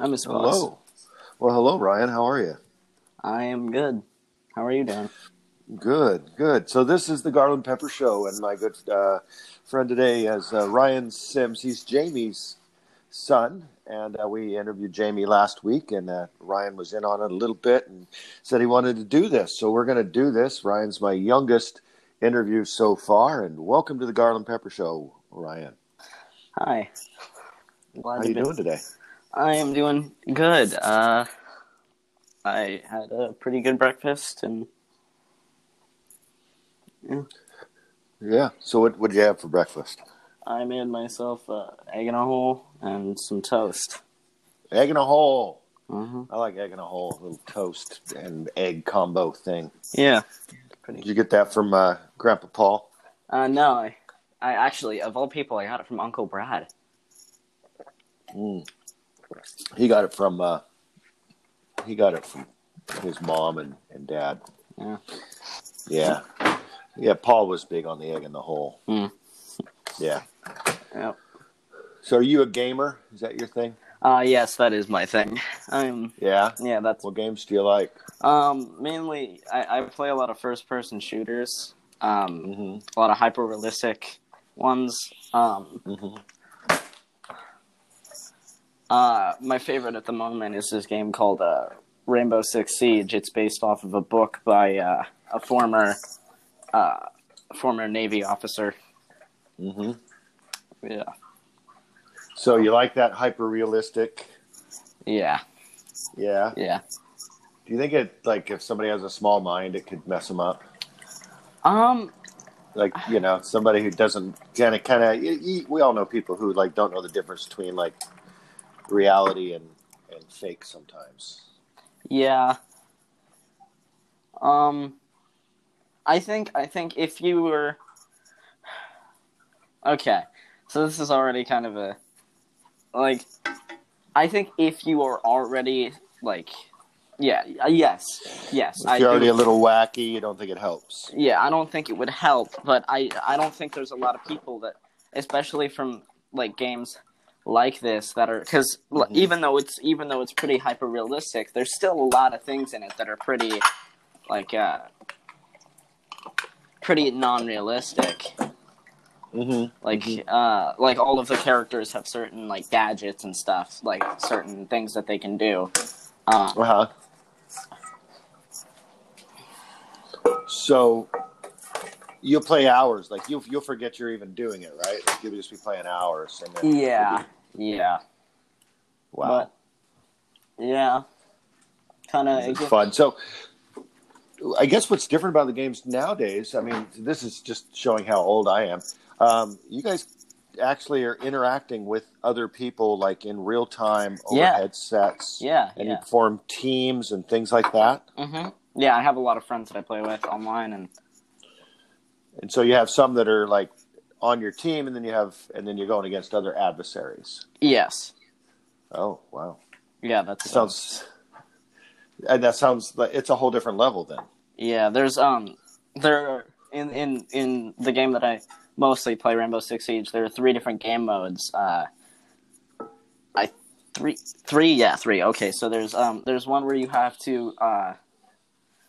I miss Boss. Hello. Well, hello, Ryan. How are you? I am good. How are you doing? Good, good. So this is the Garland Pepper Show, and my good uh, friend today is uh, Ryan Sims. He's Jamie's son, and uh, we interviewed Jamie last week, and uh, Ryan was in on it a little bit and said he wanted to do this. So we're going to do this. Ryan's my youngest interview so far, and welcome to the Garland Pepper Show, Ryan. Hi. Glad How you doing today? I am doing good. Uh, I had a pretty good breakfast, and Yeah. yeah. So what what did you have for breakfast? I made myself uh, egg in a hole and some toast. Egg in a hole. hmm I like egg in a hole, little toast and egg combo thing. Yeah. Did you get that from uh, Grandpa Paul? Uh, no, I, I actually, of all people, I got it from Uncle Brad. Mm. He got it from uh, he got it from his mom and, and dad. Yeah. Yeah. Yeah, Paul was big on the egg in the hole. Mm. Yeah. Yep. So are you a gamer? Is that your thing? Uh, yes, that is my thing. I'm. Yeah. Yeah, that's What games do you like? Um, mainly, I, I play a lot of first-person shooters. Um, Mm-hmm. a lot of hyper-realistic ones. Um, Mm-hmm. Uh, my favorite at the moment is this game called uh, Rainbow Six Siege. It's based off of a book by uh, a former, uh, former Navy officer. Mm-hmm. Yeah, So you like that hyper realistic? yeah, Yeah. yeah. Do you think it like if somebody has a small mind, it could mess them up? Um, like you know somebody who doesn't kind of kind of we all know people who like don't know the difference between like reality and and fake sometimes Yeah. Um I think I think if you were Okay. So this is already kind of a like I think if you are already like yeah, uh, yes. Yes. if you're already do. a little wacky you don't think it helps Yeah, I don't think it would help, but I I don't think there's a lot of people that especially from like games like this that are because Mhm. even though it's even though it's pretty hyper realistic, there's still a lot of things in it that are pretty like uh pretty non realistic. mm-hmm. Like Mhm. uh like all of the characters have certain like gadgets and stuff, like certain things that they can do. Uh, uh-huh so you'll play hours like you'll you'll forget you're even doing it right like you'll just be playing hours and then yeah, yeah, wow but yeah, kind of fun. So, I guess what's different about the games nowadays, I mean, this is just showing how old I am. Um, you guys actually are interacting with other people like in real time over Yeah. headsets. Yeah, And yeah. you form teams and things like that. hmm Yeah, I have a lot of friends that I play with online, and And so you have some that are like on your team, and then you have, and then you're going against other adversaries. yes, Oh, wow. yeah, That sounds, and that sounds like it's a whole different level then. yeah. There's um, there are, in in in the game that I mostly play, Rainbow Six Siege. There are three different game modes. Uh, I three three yeah three. Okay, so there's um there's one where you have to uh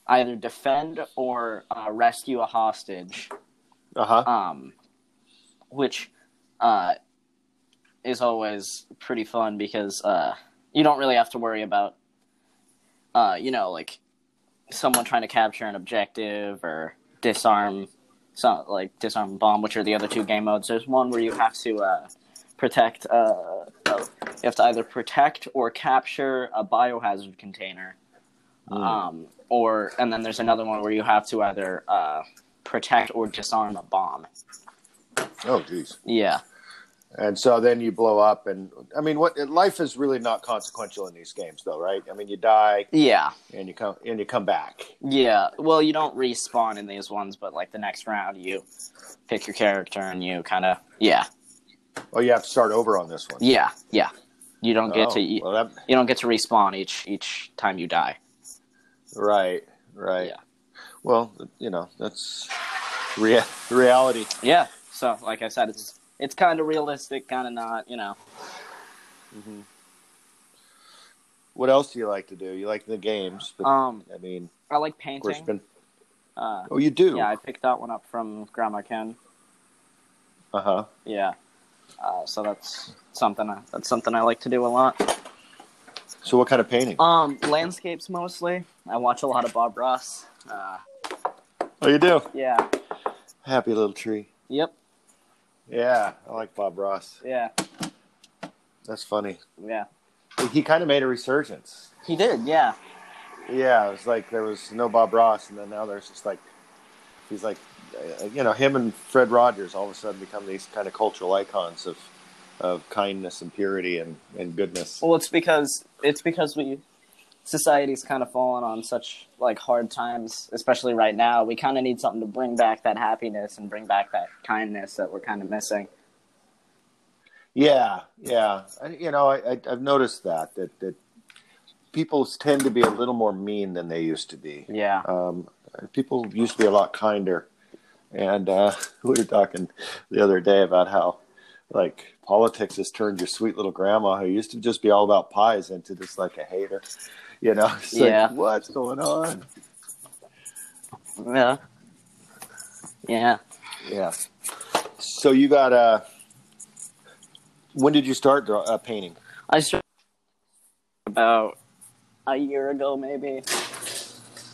either defend or uh, rescue a hostage. Uh huh. um, which uh, is always pretty fun because uh, you don't really have to worry about, uh, you know, like someone trying to capture an objective or disarm, some like disarm a bomb, which are the other two game modes. There's one where you have to uh, protect. Uh, uh, you have to either protect or capture a biohazard container. Um, or and then there's another one where you have to either uh, protect or disarm a bomb. Oh, geez. Yeah, And so then you blow up, and I mean, what life is really not consequential in these games, though, right? I mean, you die yeah, and you come and you come back. yeah. Well, you don't respawn in these ones, but like the next round, you pick your character and you kind of yeah, Oh, you have to start over on this one. yeah, yeah. You don't get Oh, to you, well, that, you don't get to respawn each each time you die. right, right. Yeah. Well, you know, that's rea- reality. Yeah. So, like I said, it's it's kind of realistic, kind of not. You know. Mhm. What else do you like to do? You like the games, but Um, I mean, I like painting. been. Uh, Oh, you do. yeah, I picked that one up from Grandma Ken. Uh huh. Yeah. Uh, so that's something. I, that's something I like to do a lot. So, what kind of painting? Um, landscapes mostly. I watch a lot of Bob Ross. Uh, Oh, you do. yeah. Happy little tree. Yep. Yeah, I like Bob Ross. Yeah. That's funny. Yeah. He kind of made a resurgence. He did. Yeah. Yeah, it was like there was no Bob Ross, and then now there's just like he's like, uh, you know, him and Fred Rogers all of a sudden become these kind of cultural icons of of kindness and purity and, and goodness. Well, it's because it's because we society's kind of fallen on such like hard times, especially right now. We kind of need something to bring back that happiness and bring back that kindness that we're kind of missing. Yeah, yeah. I, you know, I, I, I've noticed that that that people tend to be a little more mean than they used to be. Yeah. Um, people used to be a lot kinder, and uh, we were talking the other day about how like politics has turned your sweet little grandma who used to just be all about pies into just like a hater. You know, it's like, Yeah. what's going on? Yeah. Yeah. Yeah. So you got uh when did you start draw, uh, painting? I started about a year ago, maybe.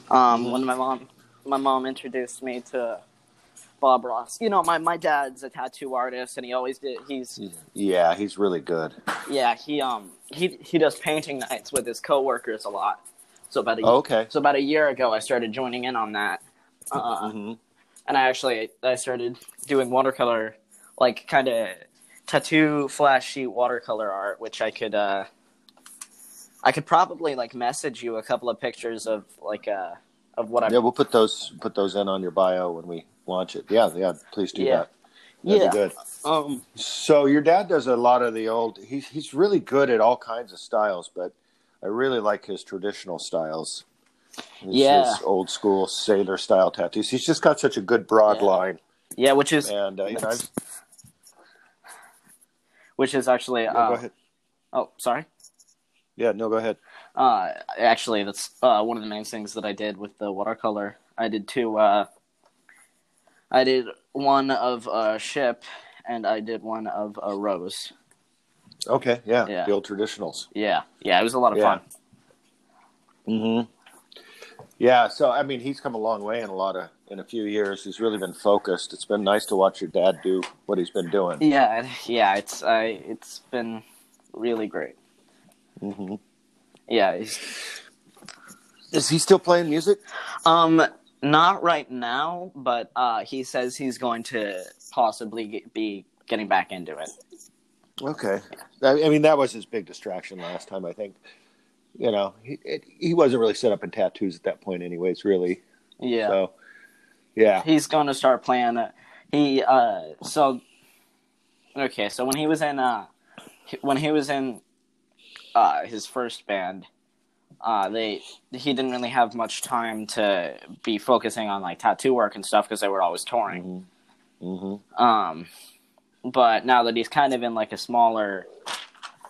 Um, when my mom, my mom introduced me to Bob Ross. You know, my, my dad's a tattoo artist, and he always did. He's Yeah, he's really good. yeah, he um he he does painting nights with his coworkers a lot. So about a Oh, okay. so about a year ago, I started joining in on that. Uh, Mhm. and I actually I started doing watercolor, like kind of tattoo flash sheet watercolor art, which I could uh, I could probably like message you a couple of pictures of like uh of what I'm Yeah, we'll put those put those in on your bio when we launch it. Yeah, yeah, please do Yeah. that. That'd yeah good. um So your dad does a lot of the old. He's he's really good at all kinds of styles, but I really like his traditional styles. His, Yeah. his old school sailor style tattoos. He's just got such a good broad Yeah. line, yeah which is and uh, you know, I've, which is actually yeah, uh, go ahead. oh sorry Yeah, no, go ahead. Uh, actually, that's uh, one of the main things that I did with the watercolor. I did two. Uh, I did one of a ship, and I did one of a rose. Okay, yeah, Yeah. the old traditionals. Yeah, yeah, it was a lot of Yeah. fun. Mm-hmm. Yeah, so I mean, he's come a long way in a lot of in a few years. He's really been focused. It's been nice to watch your dad do what he's been doing. Yeah, yeah, it's I, it's been really great. hmm Yeah, he's, Is he still playing music? um, not right now, but uh, he says he's going to possibly get, be getting back into it. Okay. I I mean, that was his big distraction last time. I think. You know, he it, he wasn't really set up in tattoos at that point, anyways. Really. Yeah. So. Yeah. he's going to start playing uh, he uh so okay so when he was in uh when he was in uh his first band uh they he didn't really have much time to be focusing on like tattoo work and stuff because they were always touring Mm-hmm. um but now that he's kind of in like a smaller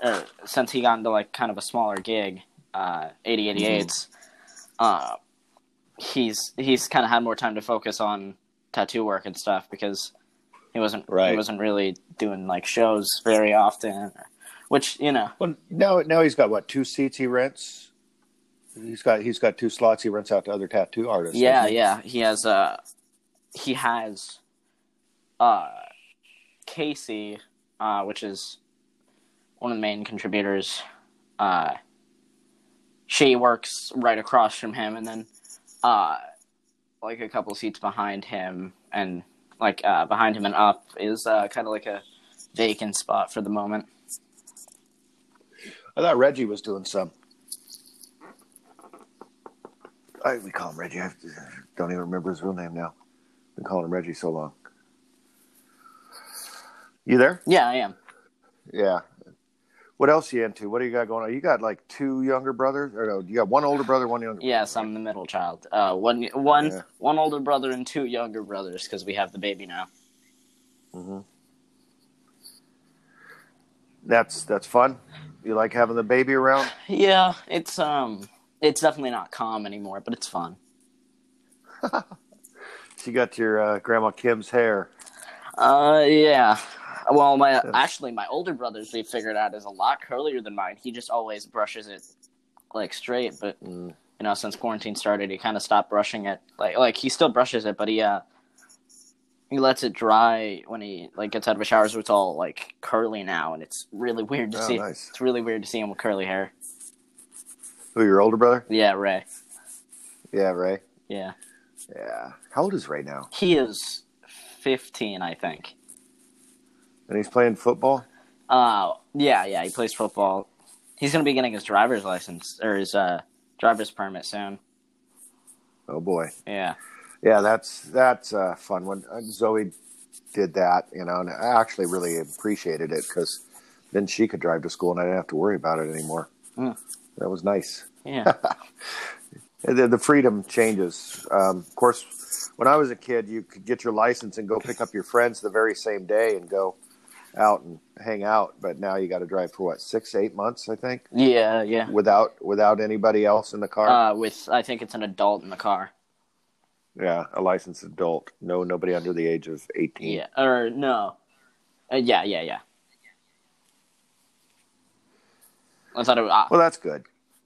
or since he got into like kind of a smaller gig uh 8088s uh he's he's kind of had more time to focus on tattoo work and stuff because he wasn't Right. he wasn't really doing like shows very often which you know Well, now now he's got what two seats he rents. He's got he's got two slots he rents out to other tattoo artists. yeah he? yeah he has uh he has uh casey uh which is one of the main contributors uh she works right across from him and then uh like a couple seats behind him and like uh behind him and up is uh kind of like a vacant spot for the moment I thought Reggie was doing some. I, we call him Reggie. I don't even remember his real name now. Been calling him Reggie so long. You there? yeah i am Yeah. What else you into? What do you got going on? You got like two younger brothers, or no? You got one older brother, one younger. yes i'm the middle child uh one one Yeah. one older brother and two younger brothers because we have the baby now Mm-hmm. That's that's fun. You like having the baby around? Yeah, it's um, it's definitely not calm anymore, but it's fun. so you got your uh, grandma Kim's hair. Uh, yeah. Well, my actually my older brother's we figured out is a lot curlier than mine. He just always brushes it like straight, but Mm. you know, since quarantine started, he kind of stopped brushing it. Like, like he still brushes it, but he uh, he lets it dry when he like gets out of a shower, so it's all like curly now, and it's really weird to Oh, see. nice. It's really weird to see him with curly hair. Who, your older brother? Yeah, Ray. Yeah, Ray. Yeah, Yeah. How old is Ray now? he is fifteen, I think. And he's playing football. Uh, yeah, yeah, he plays football. He's gonna be getting his driver's license or his uh driver's permit soon. Oh boy. Yeah, Yeah, that's that's a fun one. Uh, Zoe did that, you know, and I actually really appreciated it because then she could drive to school and I didn't have to worry about it anymore. Mm. That was nice. yeah, The, the freedom changes. Um, of course, when I was a kid, you could get your license and go pick up your friends the very same day and go out and hang out. But now you got to drive for what six, eight months, I think, yeah, yeah. without without anybody else in the car. Uh, with I think it's an adult in the car. yeah, a licensed adult. No, nobody under the age of eighteen. Yeah, or no. Uh, yeah, yeah, yeah. I thought it was. Well, that's good.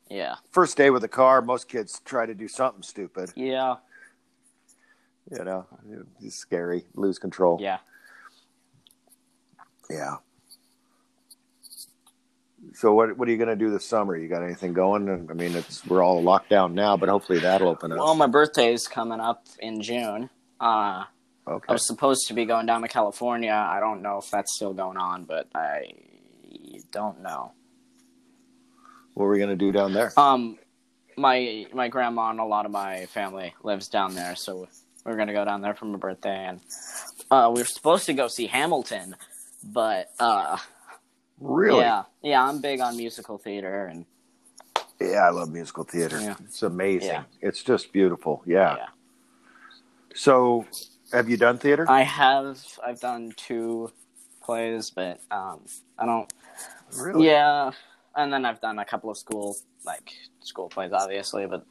yeah, First day with a car, most kids try to do something stupid. yeah, You know, it's scary, lose control. yeah. Yeah. So what what are you going to do this summer? You got anything going? I mean, it's we're all locked down now, but hopefully that'll open up. Well, my birthday is coming up in June. Uh, I okay. was supposed to be going down to California. I don't know if that's still going on, but I don't know. What are we going to do down there? Um, my my grandma and a lot of my family lives down there, so we're gonna go down there for my birthday, and uh, we were supposed to go see Hamilton, but uh, Really? yeah, yeah, I'm big on musical theater, and Yeah, I love musical theater. Yeah. It's amazing. Yeah. It's just beautiful. Yeah. yeah. So, have you done theater? I have I've done two plays, but um, I don't. really? Yeah, and then I've done a couple of school like school plays, obviously, but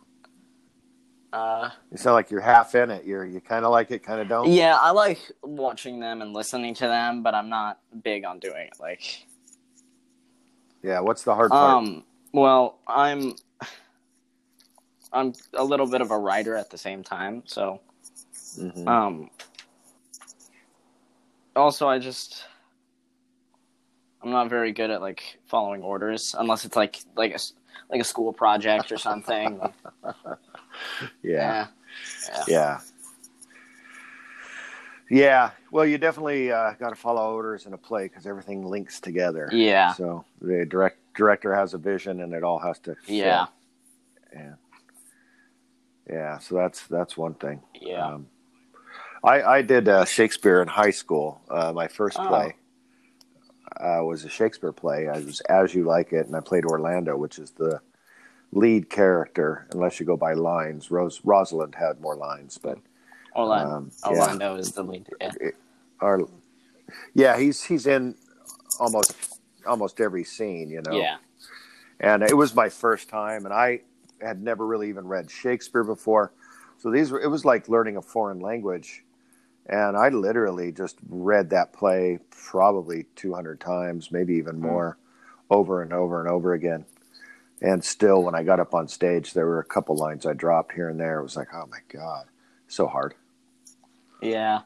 uh, You sound like you're half in it. You're you kind of like it, kind of don't. yeah, I like watching them and listening to them, but I'm not big on doing it. Like, Yeah. What's the hard part? um, well, I'm I'm a little bit of a writer at the same time, so Mhm. um. Also, I just I'm not very good at like following orders unless it's like like a s- like a school project or something. yeah. yeah. Yeah. Yeah. Well, you definitely uh, got to follow orders in a play because everything links together. Yeah. So the direct director has a vision, and it all has to. fit. Yeah. Yeah. Yeah. So that's that's one thing. Yeah. Um, I I did uh, Shakespeare in high school. Uh, my first Oh. play uh, was a Shakespeare play. I was As You Like It, and I played Orlando, which is the lead character, unless you go by lines. Rose Rosalind had more lines, but Orlando, um, yeah. Orlando is the lead. Yeah. our yeah, he's he's in almost almost every scene, you know. yeah. And it was my first time, and I had never really even read Shakespeare before, so these were it was like learning a foreign language. And I literally just read that play probably 200 times, maybe even more, over and over and over again. And still, when I got up on stage, there were a couple lines I dropped here and there. It was like, oh my God, so hard. Yeah.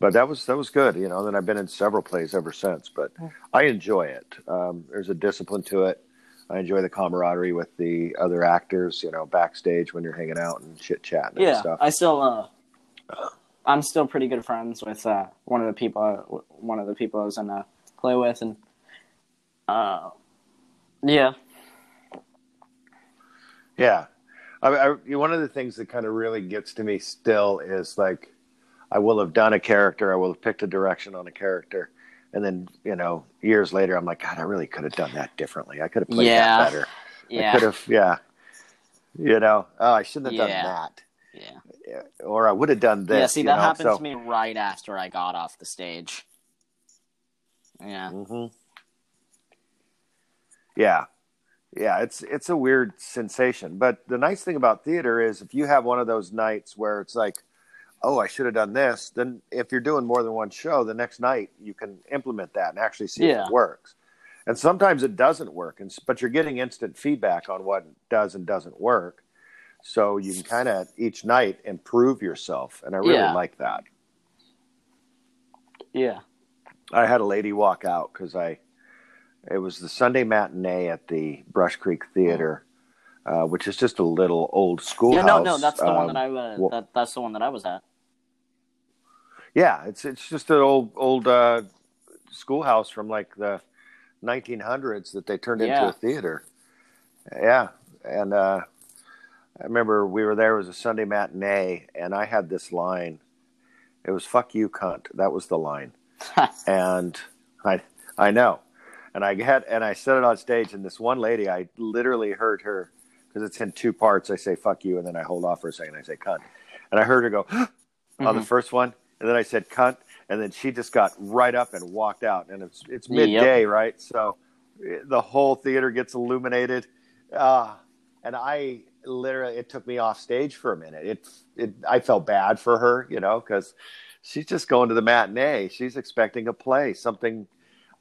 but that was that was good you know then i've been in several plays ever since but i enjoy it um, there's a discipline to it i enjoy the camaraderie with the other actors you know backstage when you're hanging out and chit chatting and Yeah. stuff I still uh I'm still pretty good friends with uh one of the people one of the people I was in a play with and uh yeah. yeah I, I, one of the things that kind of really gets to me still is like i will have done a character i will have picked a direction on a character and then you know years later i'm like god i really could have done that differently i could have played Yeah. that better i could have yeah you know oh i shouldn't have Yeah. done that Yeah. Yeah, or I would have done this. yeah, see that know, happened so- to me right after I got off the stage. Yeah. Mhm. Yeah, yeah, it's it's a weird sensation. But the nice thing about theater is if you have one of those nights where it's like, oh, I should have done this, then if you're doing more than one show, the next night you can implement that and actually see if it works. And sometimes it doesn't work, and but you're getting instant feedback on what does and doesn't work. So you can kind of each night improve yourself, and I really Yeah. like that. Yeah. I had a lady walk out because I, it was the Sunday matinee at the Brush Creek Theater, uh, which is just a little old schoolhouse. Yeah, no, no, that's the one um, that I uh, well- that, that's the one that I was at. Yeah, it's it's just an old old uh, schoolhouse from like the 1900s that they turned into a theater. Yeah, and uh, I remember we were there. It was a Sunday matinee, and I had this line. It was "fuck you, cunt." That was the line. and I I know, and I had and I said it on stage, and this one lady, I literally heard her because it's in two parts. I say "fuck you," and then I hold off for a second. I say "cunt," and I heard her go on the Mhm. first one, and then I said "cunt," and then she just got right up and walked out, and it's it's Yep. midday, right? So eh, the whole theater gets illuminated, uh, and I literally it took me off stage for a minute. It it I felt bad for her, you know, because she's just going to the matinee. She's expecting a play, something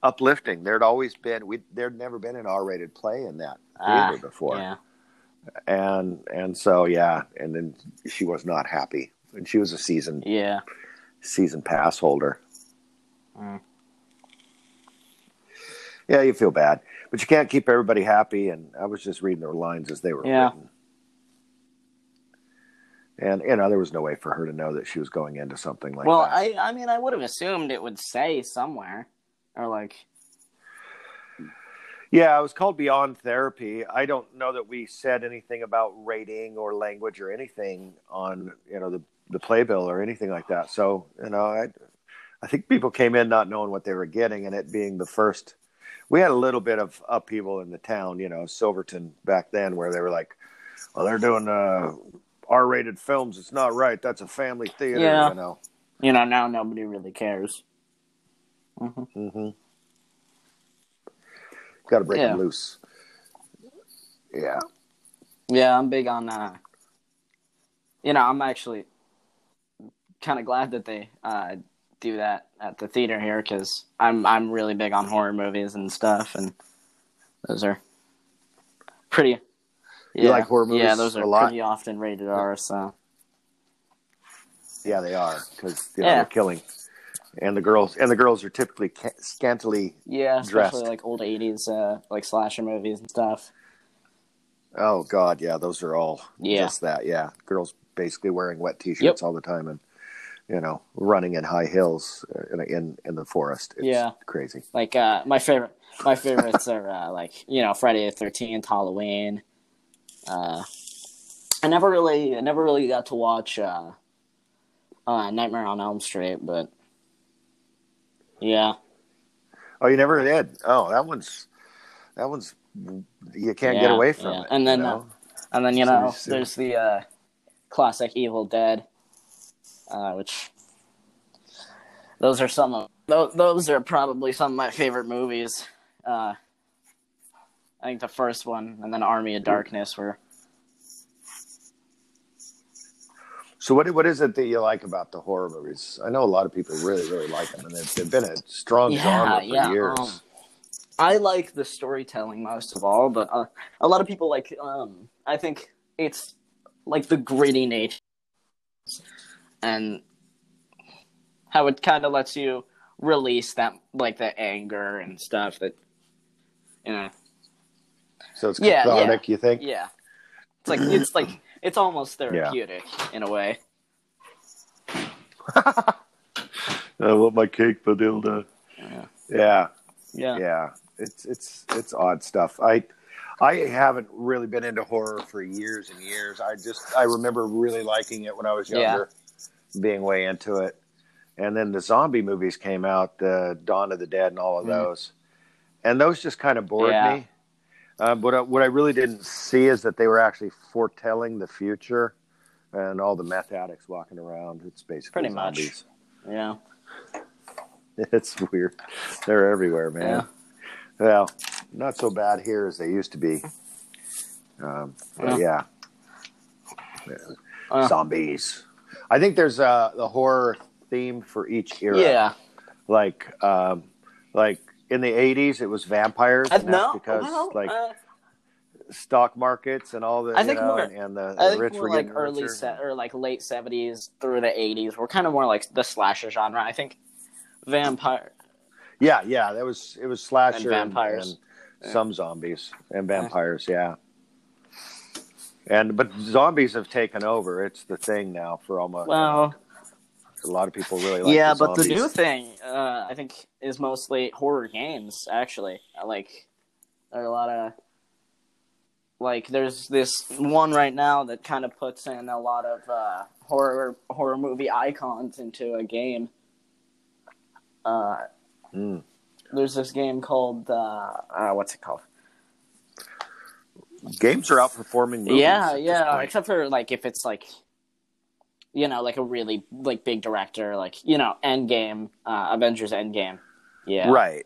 uplifting. There'd always been we there'd never been an R-rated play in that Ah, theater before, Yeah. and and so yeah, and then she was not happy, and she was a season Yeah. season pass holder. Mm. Yeah, you feel bad, but you can't keep everybody happy. And I was just reading their lines as they were Yeah. written. And you know, there was no way for her to know that she was going into something like that. well, that. I I mean I would have assumed it would say somewhere or like Yeah, it was called Beyond Therapy. I don't know that we said anything about rating or language or anything on you know the the playbill or anything like that. So you know, I I think people came in not knowing what they were getting, and it being the first. We had a little bit of upheaval in the town, you know, Silverton back then, where they were like, "Well, they're doing uh, R-rated films. It's not right. That's a family theater." Yeah. You know. you know now nobody really cares. hmm hmm Got to break Yeah. them loose. Yeah. Yeah, I'm big on. Uh, you know, I'm actually kind of glad that they uh, do that at the theater here because I'm I'm really big on horror movies and stuff, and those are pretty. You like horror movies? Yeah, those are a lot? pretty often rated R. So Yeah, they are because you know, Yeah. they're killing, and the girls and the girls are typically ca- scantily. yeah, especially Dressed. like old '80s uh, like slasher movies and stuff. Oh God, yeah, those are all Yeah. just that. Yeah, girls basically wearing wet t-shirts Yep. all the time and you know running in high hills uh, in in, in the forest. It's Yeah. crazy. Like uh, my favorite, my favorites are uh, like you know Friday the Thirteenth, Halloween. Uh, I never really, I never really got to watch uh, uh, Nightmare on Elm Street, but yeah, Oh, you never did. Oh, that one's that one's you can't get away from yeah. it. And then, you uh, know? and then you know there's the uh, classic Evil Dead, uh, which those are some of those, those are probably some of my favorite movies. I think the first one, and then Army of Darkness were so what what is it that you like about the horror movies? I know a lot of people really really like them, and they've, they've been a strong Yeah, genre for yeah, years. um, I like the storytelling most of all, but uh, a lot of people like. Um, I think it's like the gritty nature and how it kind of lets you release that, like the anger and stuff that, you know. So it's Yeah, cathartic. You think? Yeah, it's like it's like it's almost therapeutic in a way. I want my cake, Badilda. Yeah. Yeah, Yeah, yeah. It's it's it's odd stuff. I I haven't really been into horror for years and years. I just I remember really liking it when I was Yeah. younger, being way into it. And then the zombie movies came out, uh, Dawn of the Dead, and all of Mhm. those, and those just kind of bored Yeah. me. Uh, but I, what I really didn't see is that they were actually foretelling the future, and all the meth addicts walking around. It's basically Pretty much. zombies. yeah. It's weird. They're everywhere, man. Yeah. Well, not so bad here as they used to be. Um, but yeah, Uh, zombies. I think there's a, the horror theme for each era. yeah. like um, like in the 80s it was vampires I, and that's because well, like uh, stock markets and all the I you think know, more- and, and the, I the rich were like early richer. se- or like late seventies through the eighties. We're kind of more like the slasher genre. I think vampire. yeah yeah that was it was slasher And vampires. and some zombies and vampires yeah and but zombies have taken over it's the thing now for almost Well, a lot of people really like yeah, the but the new thing, uh, I think, is mostly horror games. Actually, like there are a lot of like there's this one right now that kind of puts in a lot of uh, horror horror movie icons into a game. Uh, Mm. there's this game called uh, uh, what's it called? games are outperforming movies yeah, yeah. Except for like if it's like, you know, like a really like big director, like you know, Endgame, uh, Avengers Endgame. Yeah, Right.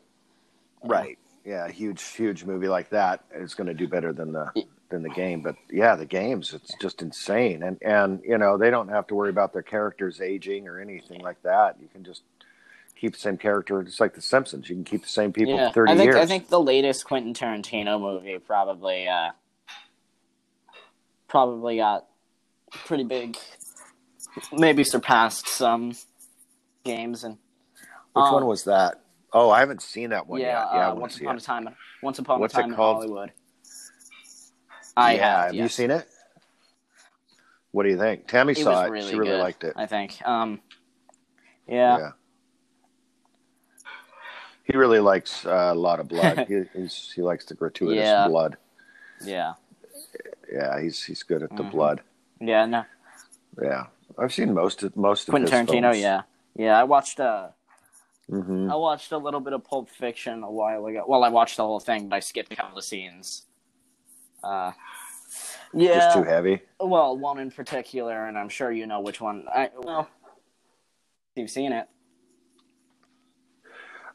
Right. Yeah, huge, huge movie like that is going to do better than the than the game. But yeah, the games, it's just insane. And and you know they don't have to worry about their characters aging or anything like that. You can just keep the same character, just like The Simpsons. You can keep the same people Yeah, for thirty I think years. I think the latest Quentin Tarantino movie probably uh, probably got pretty big, maybe surpassed some games and Which um, one was that? Oh, I haven't seen that one yeah, yet. Yeah, uh, once upon it. a time, once upon What's a it time in called? Hollywood. I yeah, have. you yes. seen it? What do you think? Tammy It saw it. really she really good, liked it. I think. Um, yeah, He really likes uh, a lot of blood. he, he's, he likes the gratuitous Yeah. blood. yeah, Yeah, he's he's good at the Mhm. blood. yeah. No, Yeah, I've seen most of most of Quentin Tarantino. Yeah, yeah. I watched. Uh, hmm I watched a little bit of Pulp Fiction a while ago. Well, I watched the whole thing, but I skipped a couple of scenes. Uh, yeah. Just too heavy. Well, one in particular, and I'm sure you know which one. I well, you've seen it.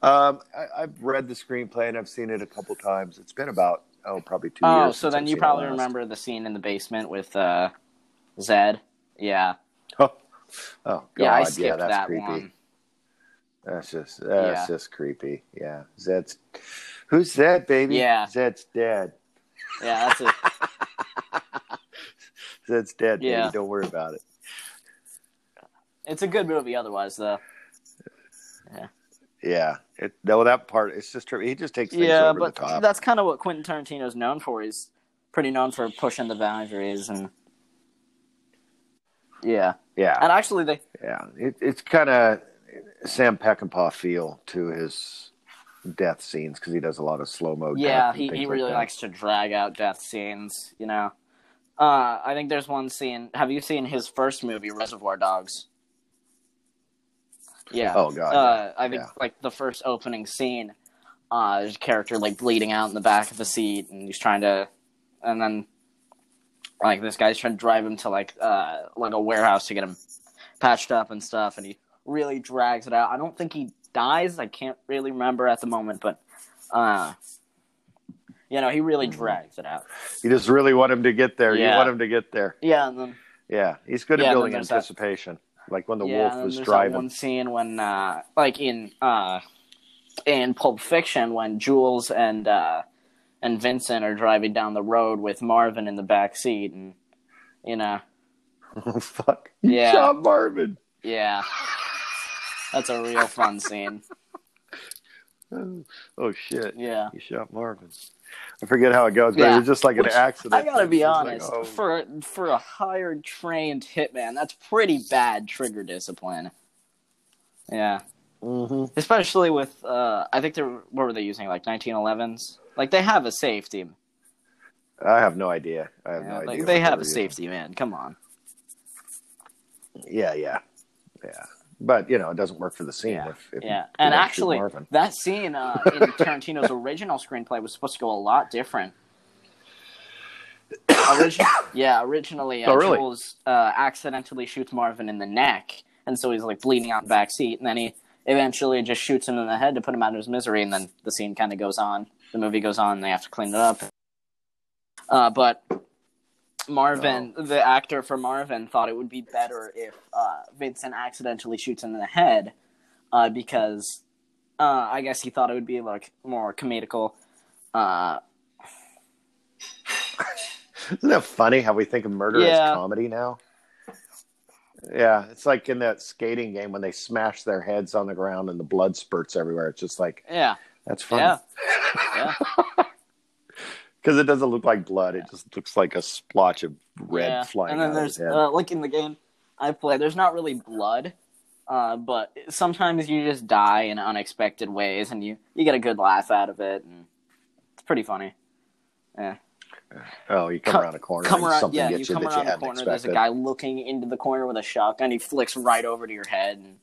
Um, I, I've read the screenplay and I've seen it a couple times. It's been about oh probably two Oh, years. Oh, so then I've you probably remember the scene in the basement with uh, Zed. Yeah, Oh, God, yeah, I yeah, skipped that's that creepy. one. That's just that's Yeah. just creepy. Yeah, Zed's who's Zed, baby? Yeah. Zed's dead. Yeah, that's it. Zed's dead. Baby. Yeah. Don't worry about it. it's a good movie. Otherwise, though. Yeah, it, no, that part it's just true. He just takes things Yeah, over but the top. that's kind of what Quentin Tarantino's known for. He's pretty known for pushing the boundaries and. Yeah, Yeah, and actually, they Yeah, it, it's kind of Sam Peckinpah feel to his death scenes because he does a lot of slow mo. Yeah, he, he really likes to drag out death scenes, you know. Uh, I think there's one scene. Have you seen his first movie, Reservoir Dogs? Yeah. Oh god, uh, I think yeah. like the first opening scene, uh, there's a character like bleeding out in the back of the seat, and he's trying to, and then like this guy's trying to drive him to like uh like a warehouse to get him patched up and stuff, and he really drags it out. I don't think he dies. I can't really remember at the moment, but uh, you know, he really Mm-hmm. drags it out. you just really want him to get there. You want him to get there. Yeah, and then Yeah, he's good Yeah, at building there's that- anticipation. Like when the yeah, wolf was that driving. one scene when, uh, like in uh, in Pulp Fiction, when Jules and uh, and Vincent are driving down the road with Marvin in the back seat, and you know, Oh fuck! He Yeah. shot Marvin. yeah, that's a real fun scene. Oh, oh, shit! Yeah. you shot Marvin. I forget how it goes, but Yeah. it was just like Which, an accident. I gotta be It's like, honest, oh. for for a hired trained hitman, that's pretty bad trigger discipline. Yeah. Mhm. especially with uh i think they're what were they using like 1911s like they have a safety I have no idea. I have yeah, no like, idea. they have a safety man come on Yeah, yeah, yeah. But you know, it doesn't work for the scene. yeah If, if yeah and actually that scene uh in tarantino's original screenplay was supposed to go a lot different Origi- yeah originally uh, Oh, really? jules uh accidentally shoots marvin in the neck and so he's like bleeding out the back seat and then he eventually just shoots him in the head to put him out of his misery, and then the scene kind of goes on. The movie goes on. And they have to clean it up. Uh, but Marvin, the actor for Marvin, thought it would be better if uh, Vincent accidentally shoots him in the head uh, because uh, I guess he thought it would be like more comedical. Uh, Isn't that funny how we think of murder Yeah. as comedy now? Yeah, it's like in that skating game when they smash their heads on the ground and the blood spurts everywhere. It's just like yeah, that's funny. yeah, yeah. because it doesn't look like blood; it just looks like a splotch of red yeah. flying And then out there's of his head. uh, like in the game I play, there's not really blood, uh, but sometimes you just die in unexpected ways, and you you get a good laugh out of it, and it's pretty funny. Yeah. oh, you come, come- around a corner come and around, something yeah, you gets you, come that around you the corner. expected. There's a guy looking into the corner with a shotgun. He flicks right over to your head, and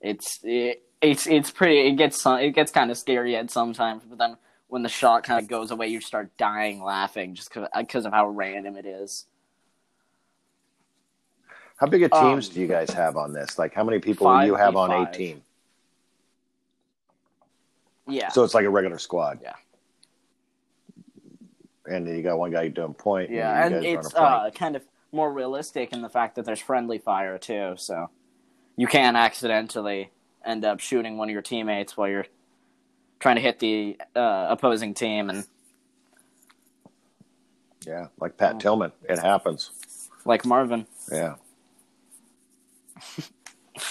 it's it, it's it's pretty. It gets it gets kind of scary at sometimes, but then when the shot kind of goes away, you start dying laughing just because of how random it is. How big of teams Um, do you guys have on this? Like, how many people do you have on a team? Yeah, So it's like a regular squad. Yeah. And then you got one guy doing point. yeah, and, and it's run a flank. uh, kind of more realistic in the fact that there's friendly fire too, so you can't accidentally end up shooting one of your teammates while you're trying to hit the uh, opposing team and yeah, like Pat Oh. Tillman. It happens. like Marvin. Yeah.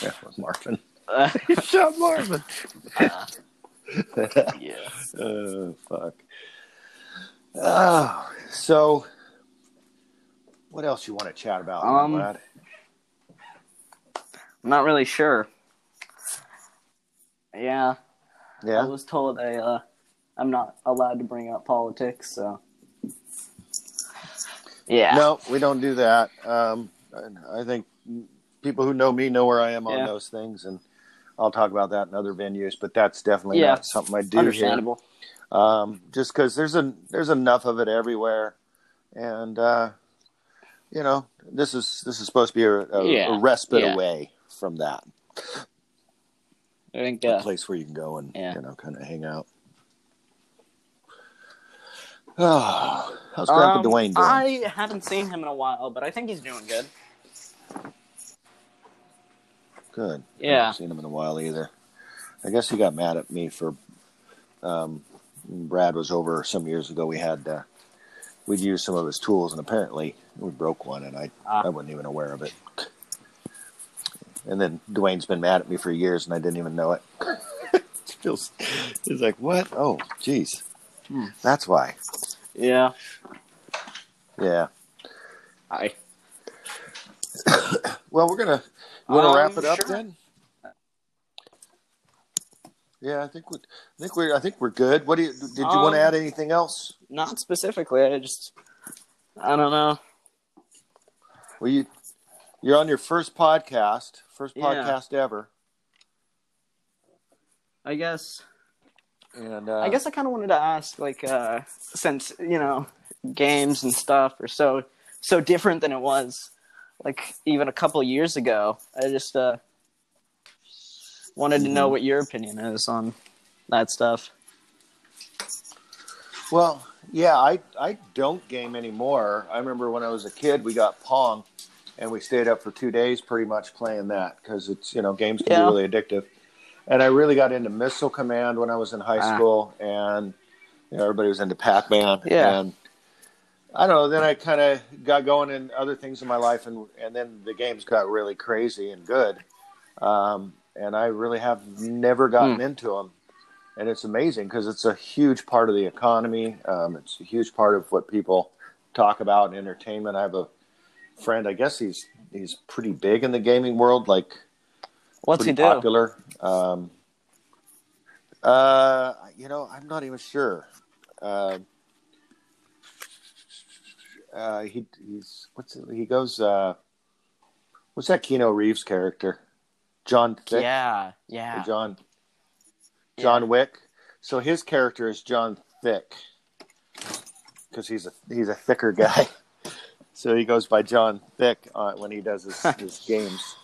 yeah, with Marvin. Uh, He shot Marvin. yeah. oh, fuck. Oh, so, what else you want to chat about, Um, lad? I'm not really sure. Yeah, Yeah. I was told I uh, I'm not allowed to bring up politics, so yeah. No, we don't do that. Um, I think people who know me know where I am on those things, and I'll talk about that in other venues. But that's definitely Yeah. not something I do here. Understandable. Um, just because there's a there's enough of it everywhere, and uh, you know this is this is supposed to be a, a, Yeah. a respite Yeah. away from that. I think A uh, place where you can go and Yeah. you know kind of hang out. Oh, how's Grandpa um, Dwayne doing? I haven't seen him in a while, but I think he's doing good. Good. Yeah, I Yeah. haven't seen him in a while either. I guess he got mad at me for. Um, Brad was over some years ago. We had uh, we'd used some of his tools, and apparently we broke one, and I Ah. I wasn't even aware of it. And then Dwayne's been mad at me for years, and I didn't even know it. Feels he's like, what? Oh, jeez, Hmm. that's why. Yeah. Yeah. I Well, we're gonna you want to Um, wrap it up sure. then. Yeah, I think we, I think we, I think we're good. What do you? Did you want to Um, add anything else? not specifically. I just I don't know. Well, you, you're on your first podcast, first Yeah. podcast ever, I guess and uh, I guess I kind of wanted to ask, like, uh, since you know, games and stuff are so so different than it was, like even a couple years ago. I just uh, wanted to know Mhm. what your opinion is on that stuff. Well, yeah, I I don't game anymore. I remember when I was a kid, we got Pong, and we stayed up for two days pretty much playing that because it's you know games can Yeah. be really addictive. And I really got into Missile Command when I was in high Ah. school, and you know, everybody was into Pac Man. Yeah. And I don't know. Then I kind of got going in other things in my life, and and then the games got really crazy and good. Um, and I really have never gotten Hmm. into them and it's amazing because it's a huge part of the economy. Um, it's a huge part of what people talk about in entertainment. I have a friend. I guess he's he's pretty big in the gaming world, like What's he do? popular. Um, uh, you know, I'm not even sure. Uh, uh, he he's what's it, he goes. Uh, what's that Keanu Reeves character? John Thick. Yeah, Or yeah. John John Yeah. Wick. So his character is John Thick because he's a he's a thicker guy. so he goes by John Thick uh, when he does his, his games.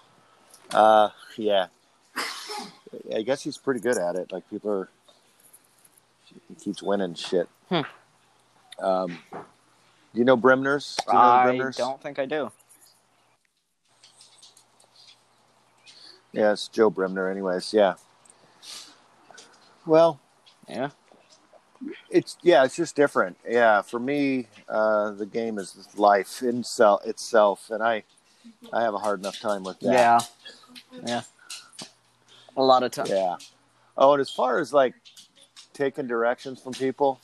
Uh, yeah. I guess he's pretty good at it. Like people are, he keeps winning shit. Hmm. Um, do you know Brimners? Do you know I Brimners? don't think I do. Yeah, it's Joe Brimner. Anyways, yeah. Well, Yeah. It's yeah, it's just different. Yeah, for me, uh, the game is life in sel- itself, and I, I have a hard enough time with that. Yeah. Yeah. A lot of time. Yeah. Oh, and as far as like taking directions from people,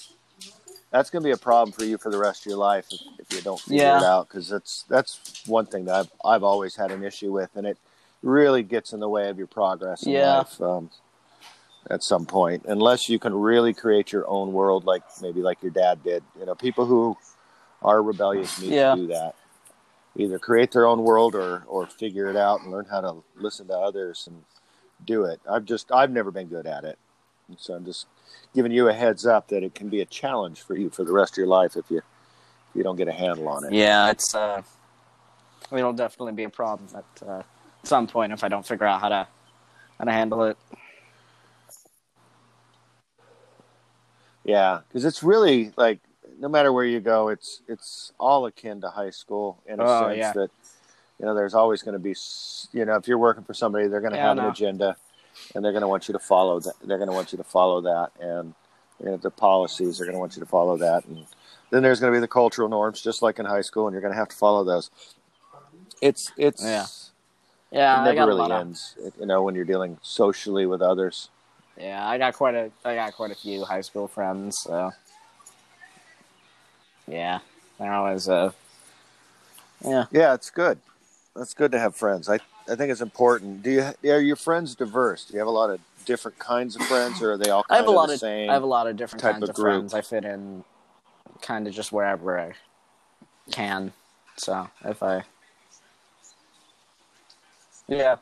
that's going to be a problem for you for the rest of your life if, if you don't figure Yeah. it out. Because that's that's one thing that I've I've always had an issue with, and it really gets in the way of your progress in Yeah. life. Um, at some point, unless you can really create your own world, like maybe like your dad did. You know, people who are rebellious need Yeah. to do that. Either create their own world or or figure it out and learn how to listen to others and do it. I've just I've never been good at it, and so I'm just giving you a heads up that it can be a challenge for you for the rest of your life if you if you don't get a handle on it. Yeah, it's uh, it'll definitely be a problem at uh, some point if I don't figure out how to how to handle it. Yeah, because it's really like no matter where you go, it's it's all akin to high school in a Oh, sense yeah. that you know there's always going to be you know if you're working for somebody, they're going to Yeah, have I an agenda, and they're going to want you to follow that. They're going to want you to follow that, and you know, the policies they're going to want you to follow that, and then there's going to be the cultural norms, just like in high school, and you're going to have to follow those. It's it's Yeah. Yeah, it never really of ends. You know when you're dealing socially with others. Yeah, I got quite a I got quite a few high school friends. So yeah, they're always uh yeah Yeah, it's good. That's good to have friends. I I think it's important. Do you are your friends diverse? Do you have a lot of different kinds of friends, or are they all I kind have a lot the of same? I have a lot of different kinds of of, friends. I fit in kind of just wherever I can. So if I yeah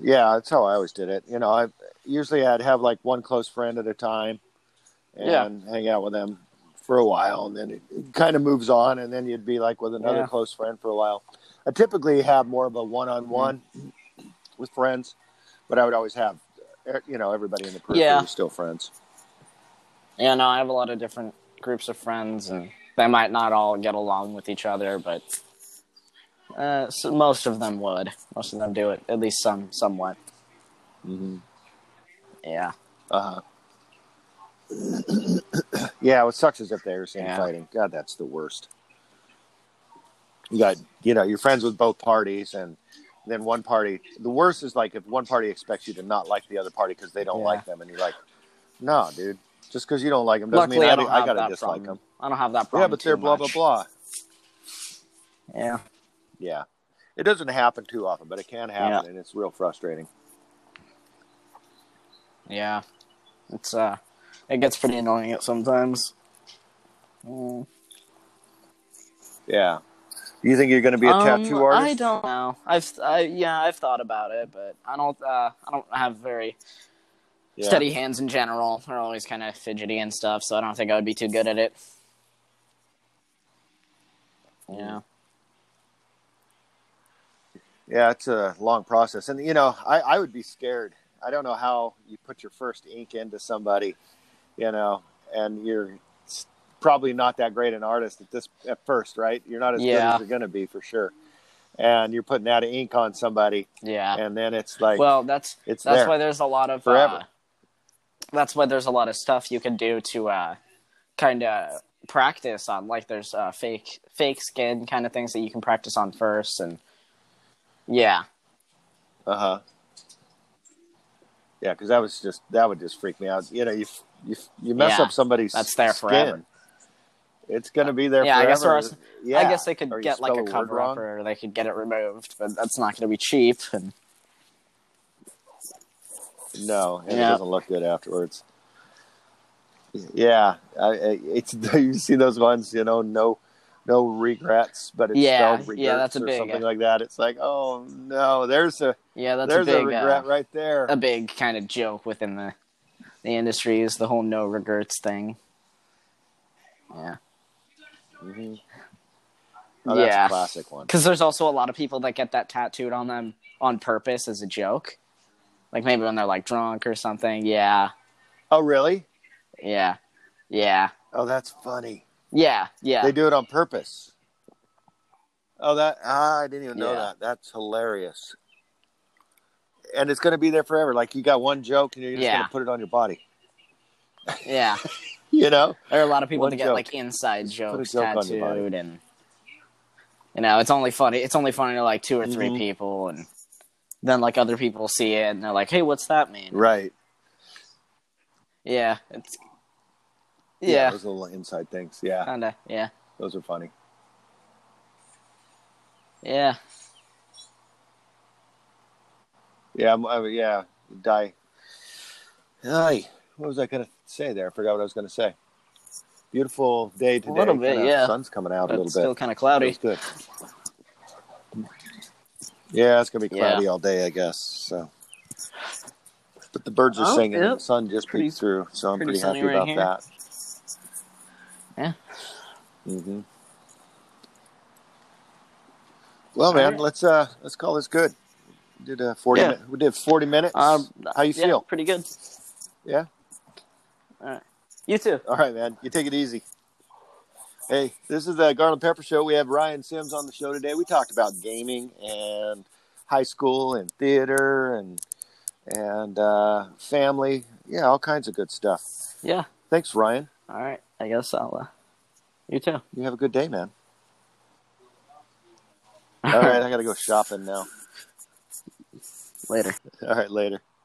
Yeah, that's how I always did it. You know, I usually I'd have like one close friend at a time, and hang out with them for a while, and then it, it kind of moves on, and then you'd be like with another Yeah. close friend for a while. I typically have more of a one-on-one with friends, but I would always have, eh, you know, everybody in the group Yeah. still friends. Yeah, no, I have a lot of different groups of friends, and they might not all get along with each other, but uh, so most of them would. Most of them do it at least some, somewhat. Mm-hmm. Yeah, Uh huh. yeah, what sucks is if they're same Yeah. fighting. God, that's the worst. You got, you know, you're friends with both parties, and then one party. The worst is like if one party expects you to not like the other party because they don't Yeah. like them, and you're like, no, dude, just because you don't like them doesn't luckily mean I, I, I gotta dislike problem. them. I don't have that problem. Yeah, but they're blah blah blah. Yeah, Yeah, it doesn't happen too often, but it can happen, and it's real frustrating. yeah, it's uh, it gets pretty annoying at sometimes. Mm. Yeah. You think you're going to be a Um, tattoo artist? I don't know. I've I, yeah, I've thought about it, but I don't. Uh, I don't have very Yeah. steady hands in general. They're always kind of fidgety and stuff, so I don't think I would be too good at it. Yeah. Yeah, it's a long process, and you know, I, I would be scared. I don't know how you put your first ink into somebody, you know, and you're probably not that great an artist at this at first, right? You're not as good as you're going to be for sure, and you're putting that ink on somebody, Yeah. and then it's like, well, that's it's that's there. why there's a lot of Forever. Uh, that's why there's a lot of stuff you can do to uh, kind of practice on. Like there's uh, fake fake skin kind of things that you can practice on first, and yeah, uh huh, yeah, because that was just that would just freak me out. You know, you you you mess Yeah, up somebody's that's there skin, forever. It's going to be there Yeah, I forever. guess there are- yeah, I guess they could Or get like a cover up, or they could get it removed, but that's not going to be cheap. And No, and it doesn't look good afterwards. Yeah, I, I- it's you see those ones, you know, no, no regrets, but it's Yeah, spelled regrets yeah, that's a or big- something like that. It's like, oh no, there's a yeah, that's there's a a, big regret uh, right there. a big kind of joke within the the industry is the whole no regrets thing. Yeah. Mhm. Oh, that's yeah. a classic one. Because there's also a lot of people that get that tattooed on them on purpose as a joke. Like maybe when they're like drunk or something. Yeah, Oh, really? yeah, yeah, Oh, that's funny. Yeah, yeah. They do it on purpose. Oh, that ah, I didn't even know Yeah. that. That's hilarious. And it's going to be there forever. Like you got one joke, and you're just Yeah. going to put it on your body. yeah. You know? There are a lot of people One that get like inside jokes joke on your body. tattooed, and you know, it's only funny. It's only funny to like two or 3 Mhm. people, and then like other people see it and they're like, "Hey, what's that mean?" Right. Yeah, it's yeah, Those little inside things. Yeah. kinda, yeah, Those are funny. yeah. Yeah. I'm, I, yeah. Die. Hi. What was I going to say there? I forgot what I was going to say. Beautiful day today. A little bit, Kinda yeah. Sun's coming out But a it's bit. still kind of cloudy. Feels good. Yeah, it's gonna be Yeah. cloudy all day, I guess. So, but the birds are Oh, singing. yep. and The sun just peeked through, so I'm pretty pretty, happy right about here. that. Yeah. hmm Well, man, right. let's uh let's call this good. We did uh, forty. Yeah. mi- we did forty minutes. Um, How you yeah, feel? Pretty good. Yeah. All right. You too. All right, man. You take it easy. Hey, this is the Garland Pepper Show. We have Ryan Sims on the show today. We talked about gaming and high school and theater and and uh, family. Yeah, all kinds of good stuff. Yeah. Thanks, Ryan. All right. I guess I'll. Uh, you too. You have a good day, man. All right, I got to go shopping now. Later. All right, later.